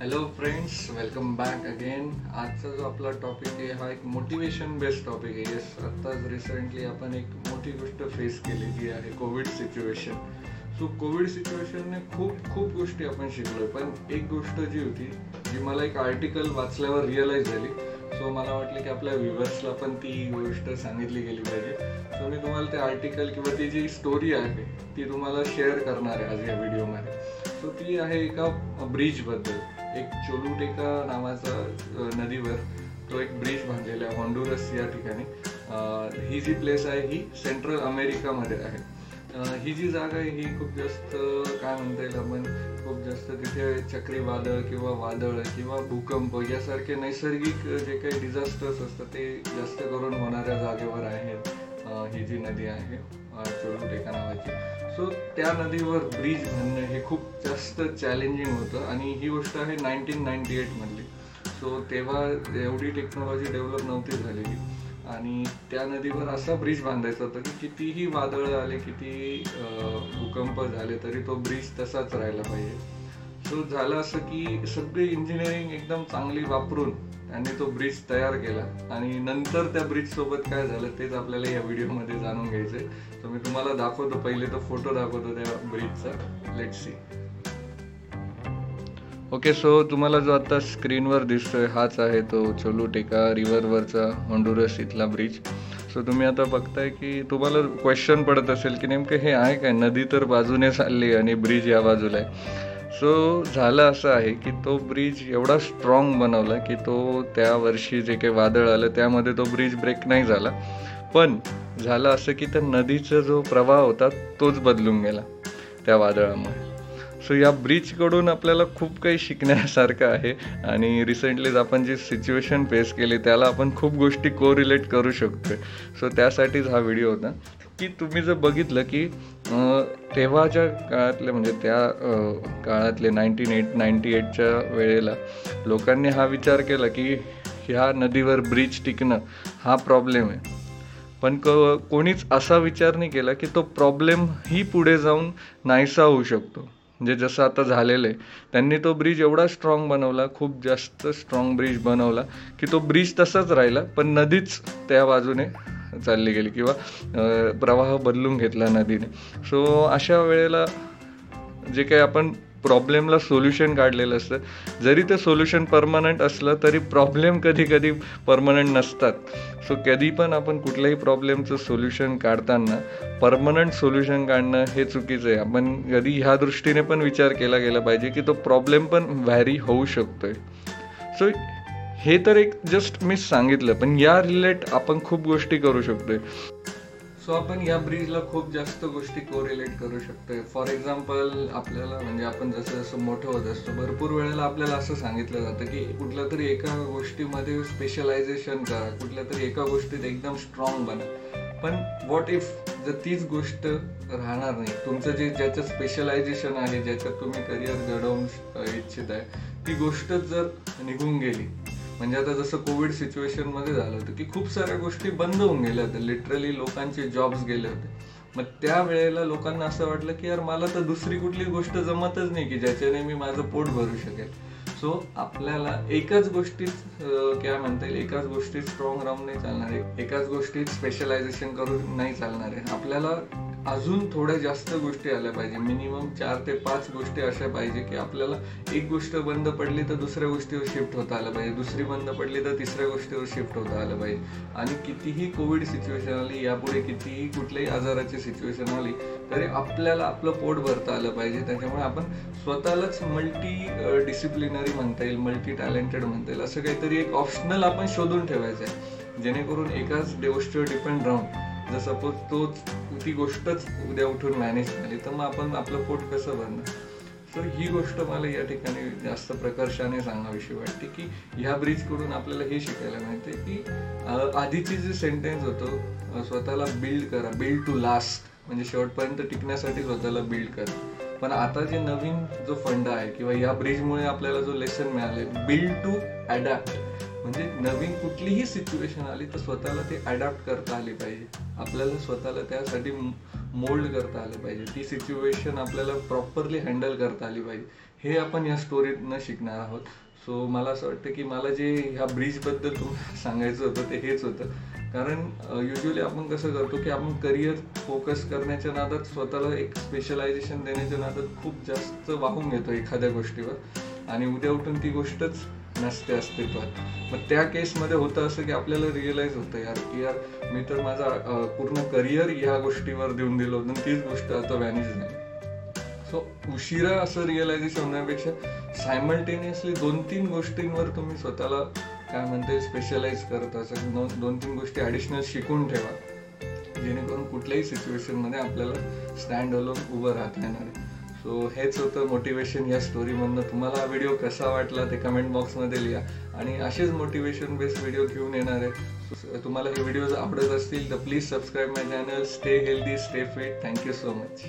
Hello friends welcome back again आजचा जो आपला टॉपिक आहे हा एक मोटिवेशन बेस्ड टॉपिक आहे. येस आत्ताच रिसेंटली आपण एक मोठी गोष्ट फेस केलेली आहे कोविड सिच्युएशन सो कोविड सिच्युएशनने खूप खूप गोष्टी आपण शिकलो पण एक गोष्ट जी होती जी मला एक आर्टिकल वाचल्यावर रिअलाईज झाली. सो मला वाटलं की आपल्या व्ह्युअर्सला पण ती गोष्ट सांगितली गेली पाहिजे. सो मी तुम्हाला ते आर्टिकल किंवा ती जी स्टोरी आहे ती तुम्हाला शेअर करणार आहे आज या व्हिडिओमध्ये सो ती आहे एका ब्रिजबद्दल. एक चोलुटेका नावाचा नदीवर तो एक ब्रिज बांधलेला आहे हॉन्डुरस या ठिकाणी. ही जी प्लेस आहे ही सेंट्रल अमेरिकामध्ये आहे. ही जी जागा आहे ही खूप जास्त काय म्हणता येईल आपण खूप जास्त तिथे चक्रीवादळ किंवा वादळ किंवा भूकंप यासारखे नैसर्गिक जे काही डिझास्टर्स असतात ते जास्त करून होणाऱ्या जागेवर आहेत. ही जी नदी आहे चोलुटेका नावाची. सो त्या नदीवर ब्रिज बांधणं हे खूप जास्त चॅलेंजिंग होतं आणि ही गोष्ट आहे नाईन्टीन नाईन्टी एटमधली सो तेव्हा एवढी टेक्नॉलॉजी डेव्हलप नव्हती झालेली. आणि त्या नदीवर असा ब्रिज बांधायचा होता की कितीही वादळ आले किती भूकंप झाले तरी तो ब्रिज तसाच राहिला पाहिजे. सो झालं असं की सगळे इंजिनिअरिंग एकदम चांगली वापरून त्यांनी तो ब्रिज तयार केला. आणि नंतर त्या ब्रिज सोबत काय झालं तेच आपल्याला या व्हिडिओमध्ये जाणून घ्यायचंय. तर मी तुम्हाला दाखवतो पहिले तो फोटो दाखवतो त्या ब्रिजचा लेट सी ओके सो तुम्हाला जो आता स्क्रीनवर दिसतोय हाच आहे तो चोलू टेका रिव्हरवरचा होंडुरस इथला ब्रिज सो तुम्ही आता बघताय की तुम्हाला क्वेश्चन पडत असेल की नेमकं हे आहे काय? नदी तर बाजूने चालली आणि ब्रिज या बाजूला आहे. सो झालं असं आहे की तो ब्रिज एवढा स्ट्रॉंग बनवला की तो त्या वर्षी जे काही वादळ आलं त्यामध्ये तो ब्रिज ब्रेक नाही झाला. पण झालं असं की त्या नदीचा जो प्रवाह होता तोच बदलून गेला त्या वादळामुळे. सो या ब्रिजकडून आपल्याला खूप काही शिकण्यासारखं आहे आणि रिसेंटलीच आपण जी सिच्युएशन फेस केली त्याला आपण खूप गोष्टी को रिलेट करू शकतोय. सो त्यासाठीच हा व्हिडिओ होता. की तुम्ही जर बघितलं की तेव्हाच्या काळातले म्हणजे त्या काळातले नाईन्टीन एट नाईन्टी एटच्या वेळेला लोकांनी हा विचार केला की ह्या नदीवर ब्रिज टिकणं हा प्रॉब्लेम आहे. पण क कोणीच असा विचार नाही केला की तो प्रॉब्लेम ही पुढे जाऊन नाहीसा होऊ शकतो. म्हणजे जसं आता झालेलं आहे त्यांनी तो ब्रिज एवढा स्ट्रॉंग बनवला खूप जास्त स्ट्रॉंग ब्रिज बनवला की तो ब्रिज तसाच राहिला पण नदीच त्या बाजूने चालली गेली किंवा प्रवाह बदलून घेतला नदीने. सो अशा वेळेला जे काही आपण प्रॉब्लेमला सोल्युशन काढलेलं असतं. जरी ते सोल्युशन परमनंट असलं तरी प्रॉब्लेम कधी कधी परमनंट नसतात. सो कधी पण आपण कुठल्याही प्रॉब्लेमचं सोल्युशन काढताना परमनंट सोल्युशन काढणं हे चुकीचं आहे. आपण कधी ह्या दृष्टीने पण विचार केला गेला पाहिजे की तो प्रॉब्लेम पण व्हॅरी होऊ शकतोय. सो हे तर एक जस्ट मी सांगितलं पण या रिलेट आपण खूप गोष्टी करू शकतोय. सो आपण या ब्रिजला खूप जास्त गोष्टी कोरिलेट करू शकतोय. फॉर एक्झाम्पल आपल्याला म्हणजे आपण जसं जसं मोठं होत असतो भरपूर वेळेला आपल्याला असं सांगितलं जातं की कुठल्या तरी एका गोष्टीमध्ये स्पेशलायझेशन करा कुठल्या तरी एका गोष्टीत एकदम स्ट्रॉंग बना. पण व्हॉट इफ जर तीच गोष्ट राहणार नाही? तुमचं जे ज्याचं स्पेशलायझेशन आहे ज्याच्यात तुम्ही करिअर घडवून इच्छित आहे ती गोष्टच जर निघून गेली म्हणजे आता जसं कोविड सिच्युएशनमध्ये झालं होतं की खूप साऱ्या गोष्टी बंद होऊन गेल्या होत्या. लिटरली लोकांचे जॉब्स गेले होते. मग त्या वेळेला लोकांना असं वाटलं की यार मला तर दुसरी कुठली गोष्ट जमतच नाही की ज्याच्याने मी माझं पोट भरू शकेल. सो आपल्याला एकाच गोष्टीत काय म्हणता येईल? एकाच गोष्टीत स्ट्रॉंग राहून नाही चालणार. आहे एकाच गोष्टीत स्पेशलायझेशन करून नाही चालणार आहे. आपल्याला अजून थोड्या जास्त गोष्टी आल्या पाहिजे. मिनिमम चार ते पाच गोष्टी अशा पाहिजे की आपल्याला एक गोष्ट बंद पडली तर दुसऱ्या गोष्टीवर शिफ्ट होता आलं पाहिजे. दुसरी बंद पडली तर तिसऱ्या गोष्टीवर शिफ्ट होता आलं पाहिजे. आणि कितीही कोविड सिच्युएशन आली यापुढे कितीही कुठल्याही आजाराची सिच्युएशन आली तरी आपल्याला आपलं पोट भरता आलं पाहिजे. त्याच्यामुळे आपण स्वतःलाच मल्टी डिसिप्लिनरी म्हणता येईल मल्टी टॅलेंटेड म्हणता येईल. असं काहीतरी एक ऑप्शनल आपण शोधून ठेवायचं आहे. जेणेकरून एकाच गोष्टीवर डिपेंड राहून जर सपोज तोच ती गोष्टच उद्या उठून मॅनेज झाली तर मग आपण आपलं पोट कसं भरणार? तर ही गोष्ट मला या ठिकाणी जास्त प्रकर्षाने सांगावीशी वाटते की ह्या ब्रिजकडून आपल्याला हे शिकायला मिळते की आधीची जे सेंटेन्स होतं स्वतःला बिल्ड करा बिल्ड टू लास्ट म्हणजे शेवटपर्यंत टिकण्यासाठी स्वतःला बिल्ड करा. पण आता जे नवीन जो फंड आहे किंवा या ब्रिजमुळे आपल्याला जो लेसन मिळाले बिल्ड टू अडॅप्ट म्हणजे नवीन कुठलीही सिच्युएशन आली तर स्वतःला ते अडॅप्ट करता आली पाहिजे. आपल्याला स्वतःला त्यासाठी मोल्ड करता आलं पाहिजे. ती सिच्युएशन आपल्याला प्रॉपरली हँडल करता आली पाहिजे. हे आपण या स्टोरीतनं शिकणार आहोत. सो मला असं वाटतं की मला जे ह्या ब्रिजबद्दल तुम्हाला सांगायचं होतं ते हेच होतं. कारण युजली आपण कसं करतो की आपण करिअर फोकस करण्याच्या नादात स्वतःला एक स्पेशलायझेशन देण्याच्या नादात खूप जास्त वाहून घेतो एखाद्या गोष्टीवर. आणि उद्या उठून ती गोष्टच नसते अस्तित्वात मग त्या केसमध्ये होतं असं की आपल्याला रिअलाईज होतं यार की यार मी तर माझा पूर्ण करिअर या गोष्टीवर देऊन दिलं होतं तीच गोष्ट आता व्हॅनिज नाही सो उशिरा असं रिअलायझेशन होण्यापेक्षा सायमल्टेनियसली दोन तीन गोष्टींवर तुम्ही स्वतःला काय म्हणते स्पेशलाइज करत असं दोन तीन गोष्टी ॲडिशनल शिकून ठेवा. जेणेकरून कुठल्याही सिच्युएशनमध्ये आपल्याला स्टँड अलोन उभं राहता येणार आहे. सो हेच होतं मोटिवेशन या स्टोरीमधनं तुम्हाला हा व्हिडिओ कसा वाटला ते कमेंट बॉक्समध्ये लिहा. आणि असेच मोटिवेशन बेस्ड व्हिडिओ घेऊन येणार आहे. तुम्हाला हे व्हिडिओज आवडत असतील तर please subscribe my channel stay healthy stay fit thank you so much